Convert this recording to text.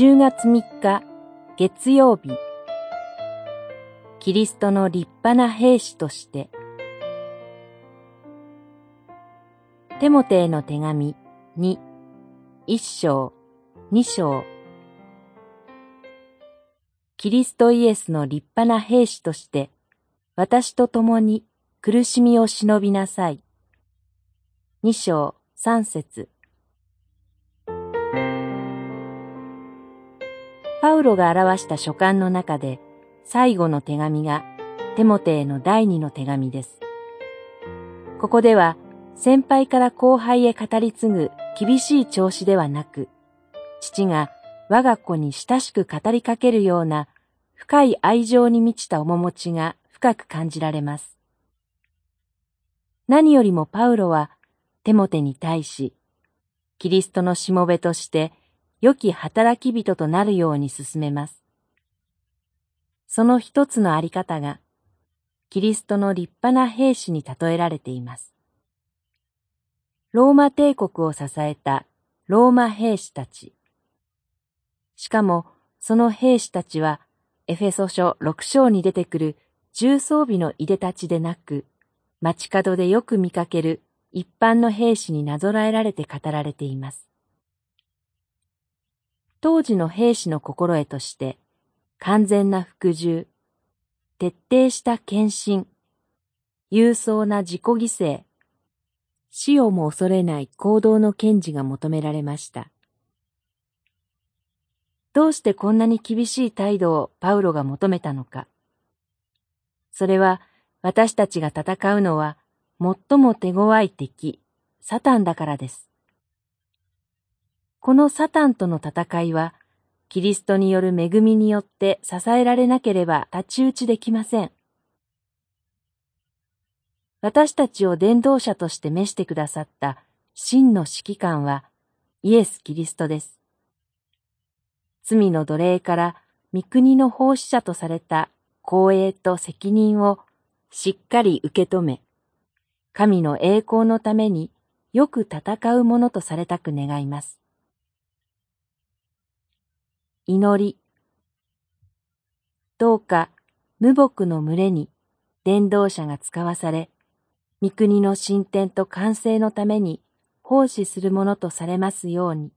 10月3日月曜日。キリストの立派な兵士として。テモテへの手紙2、1章、2章。キリストイエスの立派な兵士として私と共に苦しみを忍びなさい。2章3節。パウロが表した書簡の中で最後の手紙がテモテへの第二の手紙です。ここでは先輩から後輩へ語り継ぐ厳しい調子ではなく、父が我が子に親しく語りかけるような深い愛情に満ちた面持ちが深く感じられます。何よりもパウロはテモテに対し、キリストのしもべとして良き働き人となるように進めます。その一つのあり方が、キリストの立派な兵士に例えられています。ローマ帝国を支えたローマ兵士たち。しかも、その兵士たちは、エフェソ書6章に出てくる重装備のいでたちでなく、街角でよく見かける一般の兵士になぞらえられて語られています。当時の兵士の心得として、完全な服従、徹底した献身、勇壮な自己犠牲、死をも恐れない行動の堅持が求められました。どうしてこんなに厳しい態度をパウロが求めたのか。それは私たちが戦うのは最も手強い敵、サタンだからです。このサタンとの戦いは、キリストによる恵みによって支えられなければ太刀打ちできません。私たちを伝道者として召してくださった真の指揮官はイエス・キリストです。罪の奴隷から御国の奉仕者とされた光栄と責任をしっかり受け止め、神の栄光のためによく戦うものとされたく願います。祈り。どうか無牧の群れに伝道者が使わされ、御国の進展と完成のために奉仕するものとされますように。